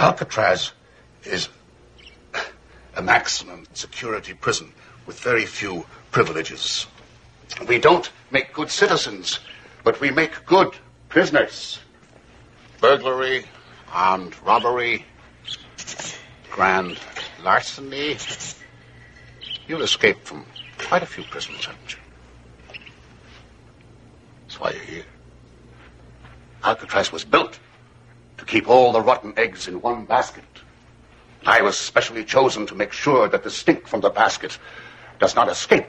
Alcatraz is a maximum security prison with very few privileges. We don't make good citizens, but we make good prisoners. Burglary, armed robbery, grand larceny. You'll escape from quite a few prisons, haven't you? That's why you're here. Alcatraz was built to keep all the rotten eggs in one basket. I was specially chosen to make sure that the stink from the basket does not escape.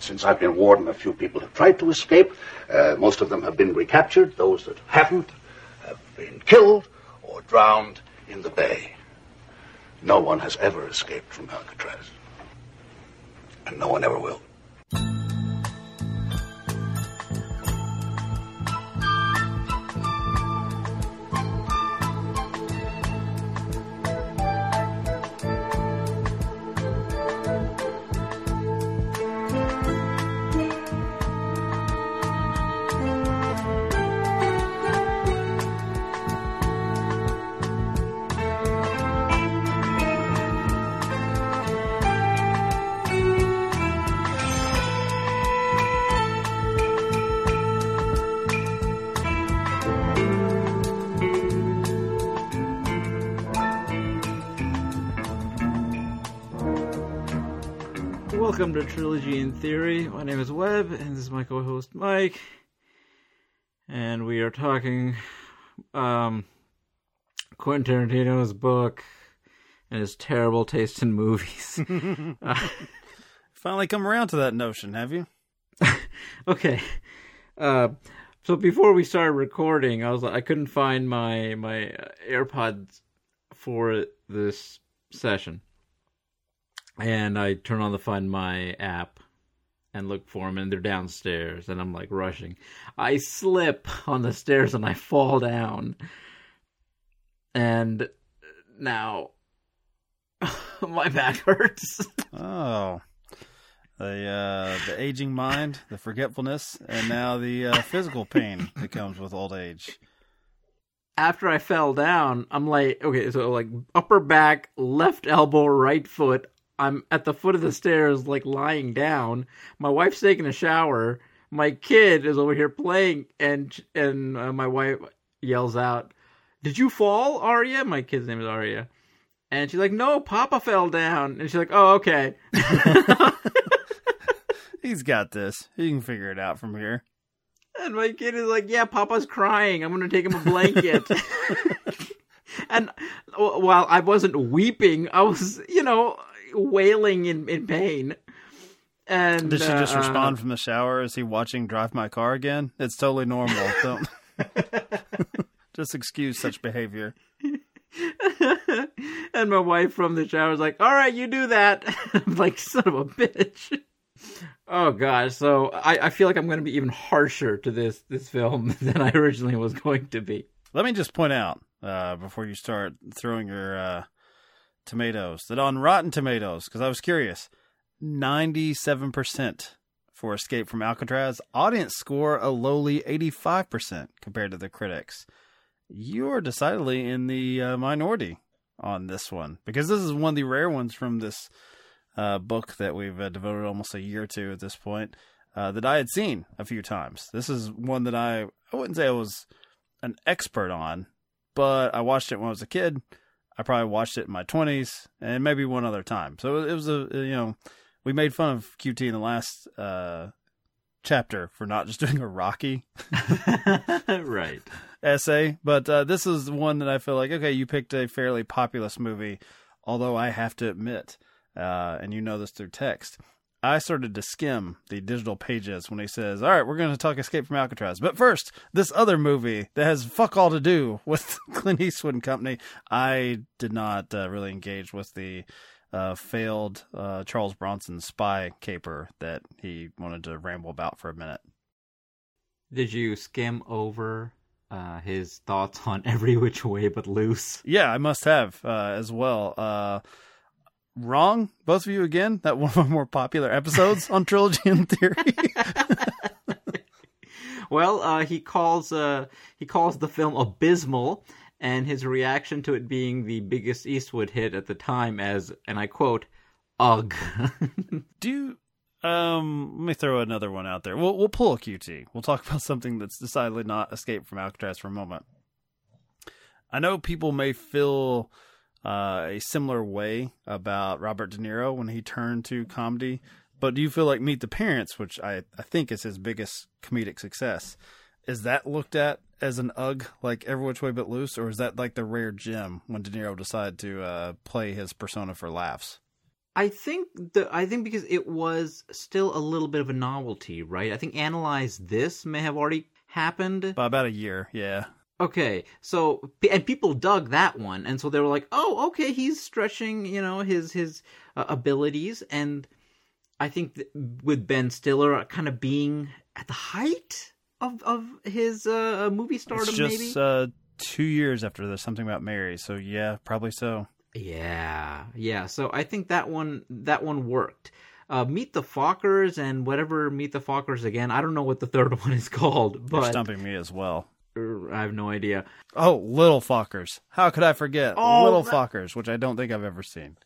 Since I've been warden, a few people have tried to escape. Uh, most of them have been recaptured. Those that haven't have been killed or drowned in the bay. No one has ever escaped from Alcatraz. And no one ever will. Welcome to Trilogy in Theory. My name is Webb, and this is my co-host Mike, and we are talking um, Quentin Tarantino's book and his terrible taste in movies. uh, Finally come around to that notion, have you? okay, uh, so before we started recording, I was like, I couldn't find my my AirPods for this session and I turn on the Find My app and look for them, and they're downstairs, and I'm like rushing. I slip on the stairs and I fall down, and now my back hurts. Oh, the uh, the aging mind, the forgetfulness, and now the uh, physical pain that comes with old age. After I fell down, I'm like, okay, so like upper back, left elbow, right foot, I'm at the foot of the stairs, like lying down. My wife's taking a shower. My kid is over here playing, and and uh, my wife yells out, "Did you fall, Arya?" My kid's name is Arya, and she's like, "No, Papa fell down." And she's like, "Oh, okay." He's got this. He can figure it out from here. And my kid is like, "Yeah, Papa's crying. I'm gonna take him a blanket." and while I wasn't weeping, I was, you know, wailing in, in pain. And did she just uh, respond from the shower? Is he watching Drive My Car again? It's totally normal. Don't just excuse such behavior. and my wife from the shower is like, "All right, you do that." I'm like, "Son of a bitch." Oh gosh, so I, I feel like I'm going to be even harsher to this this film than I originally was going to be. Let me just point out uh, before you start throwing your uh, tomatoes that on Rotten Tomatoes, because I was curious, 97% for Escape from Alcatraz. Audience score a lowly 85% compared to the critics. You're decidedly in the uh, minority on this one because this is one of the rare ones from this uh, book that we've uh, devoted almost a year to at this point uh, that I had seen a few times. This is one that I I wouldn't say I was an expert on, but I watched it when I was a kid I probably watched it in my 20s and maybe one other time. So it was a, you know, we made fun of QT in the last uh, chapter for not just doing a Rocky right essay, but uh, this is one that I feel like okay, you picked a fairly populous movie, although I have to admit, uh, and you know this through text, I started to skim the digital pages when he says, "All right, we're going to talk Escape from Alcatraz." But first, this other movie that has fuck all to do with Clint Eastwood and company. I did not uh, really engage with the uh, failed uh, Charles Bronson spy caper that he wanted to ramble about for a minute. Did you skim over uh, his thoughts on every which way but loose? Yeah, I must have uh, as well. Uh, wrong, both of you again. That one of our more popular episodes on Trilogy in Theory. well, uh, he calls uh, he calls the film abysmal, and his reaction to it being the biggest Eastwood hit at the time as, and I quote, "Ugh." Do you, um, let me throw another one out there. We'll we'll pull a QT. We'll talk about something that's decidedly not Escape from Alcatraz for a moment. I know people may feel uh, a similar way about Robert De Niro when he turned to comedy, but do you feel like Meet the Parents, which I, I think is his biggest comedic success, is that looked at as an UG like Every Which Way But Loose, or is that like the rare gem when De Niro decided to uh, play his persona for laughs? I think the I think because it was still a little bit of a novelty, right? I think analyze this may have already happened. By about a year, yeah. Okay, so and people dug that one, and so they were like, "Oh, okay, he's stretching, you know, his his uh, abilities." And I think with Ben Stiller kind of being at the height of of his uh, movie stardom, it's just maybe uh, two years after there's something about Mary, so yeah, probably so. Yeah, yeah. So I think that one that one worked. Uh, Meet the Fockers and whatever Meet the Fockers again. I don't know what the third one is called, but You're stumping me as well. I have no idea. Oh, Little Fuckers. How could I forget Oh, Little that- Fockers, which I don't think I've ever seen.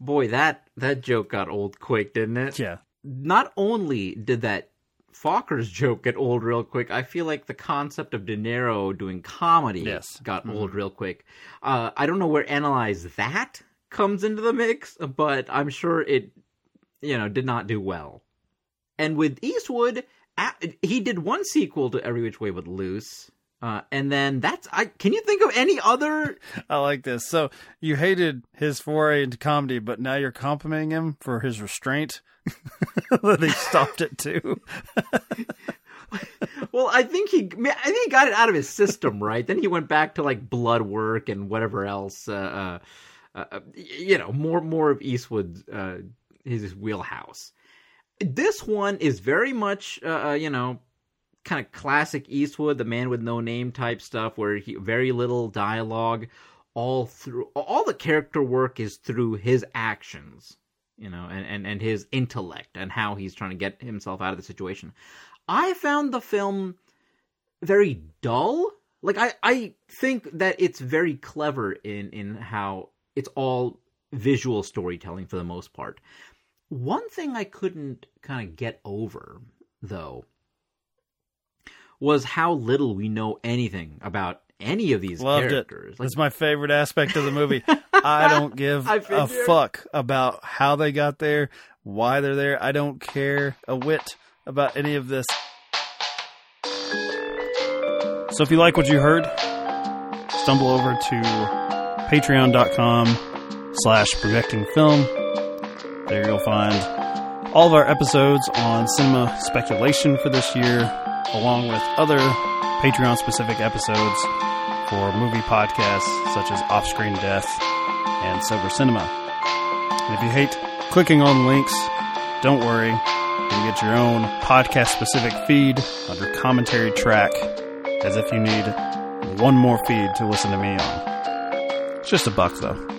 Boy, that that joke got old quick, didn't it? Yeah. Not only did that Fockers joke get old real quick, I feel like the concept of De Niro doing comedy Yes. got old real quick. Uh, I don't know where analyze that comes into the mix, but I'm sure it, you know, did not do well. And with Eastwood, he did one sequel to Every Which Way But Loose. Uh, and then that's I can you think of any other I like this. So you hated his foray into comedy, but now you're complimenting him for his restraint that he stopped it too. Well, I think he, I think he got it out of his system, right? then he went back to like blood work and whatever else. Uh, uh, uh, you know, more more of Eastwood's uh, his wheelhouse. This one is very much, uh, uh, you know, kind of classic Eastwood, the man with no name type stuff, where he very little dialogue, all through all the character work is through his actions, you know, and and and his intellect and how he's trying to get himself out of the situation. I found the film very dull. Like I, I think that it's very clever in in how it's all visual storytelling for the most part. One thing I couldn't kind of get over though was how little we know anything about any of these Loved characters. it. That's my favorite aspect of the movie. I don't give I a fuck about how they got there, why they're there. I don't care a whit about any of this. So if you like what you heard, stumble over to patreon.com slash projecting film. There you'll find all of our episodes on cinema speculation for this year, along with other Patreon specific episodes for movie podcasts such as Off Screen Death and Sober Cinema. And if you hate clicking on links, don't worry. You can get your own podcast specific feed under commentary track as if you need one more feed to listen to me on. It's just a buck though.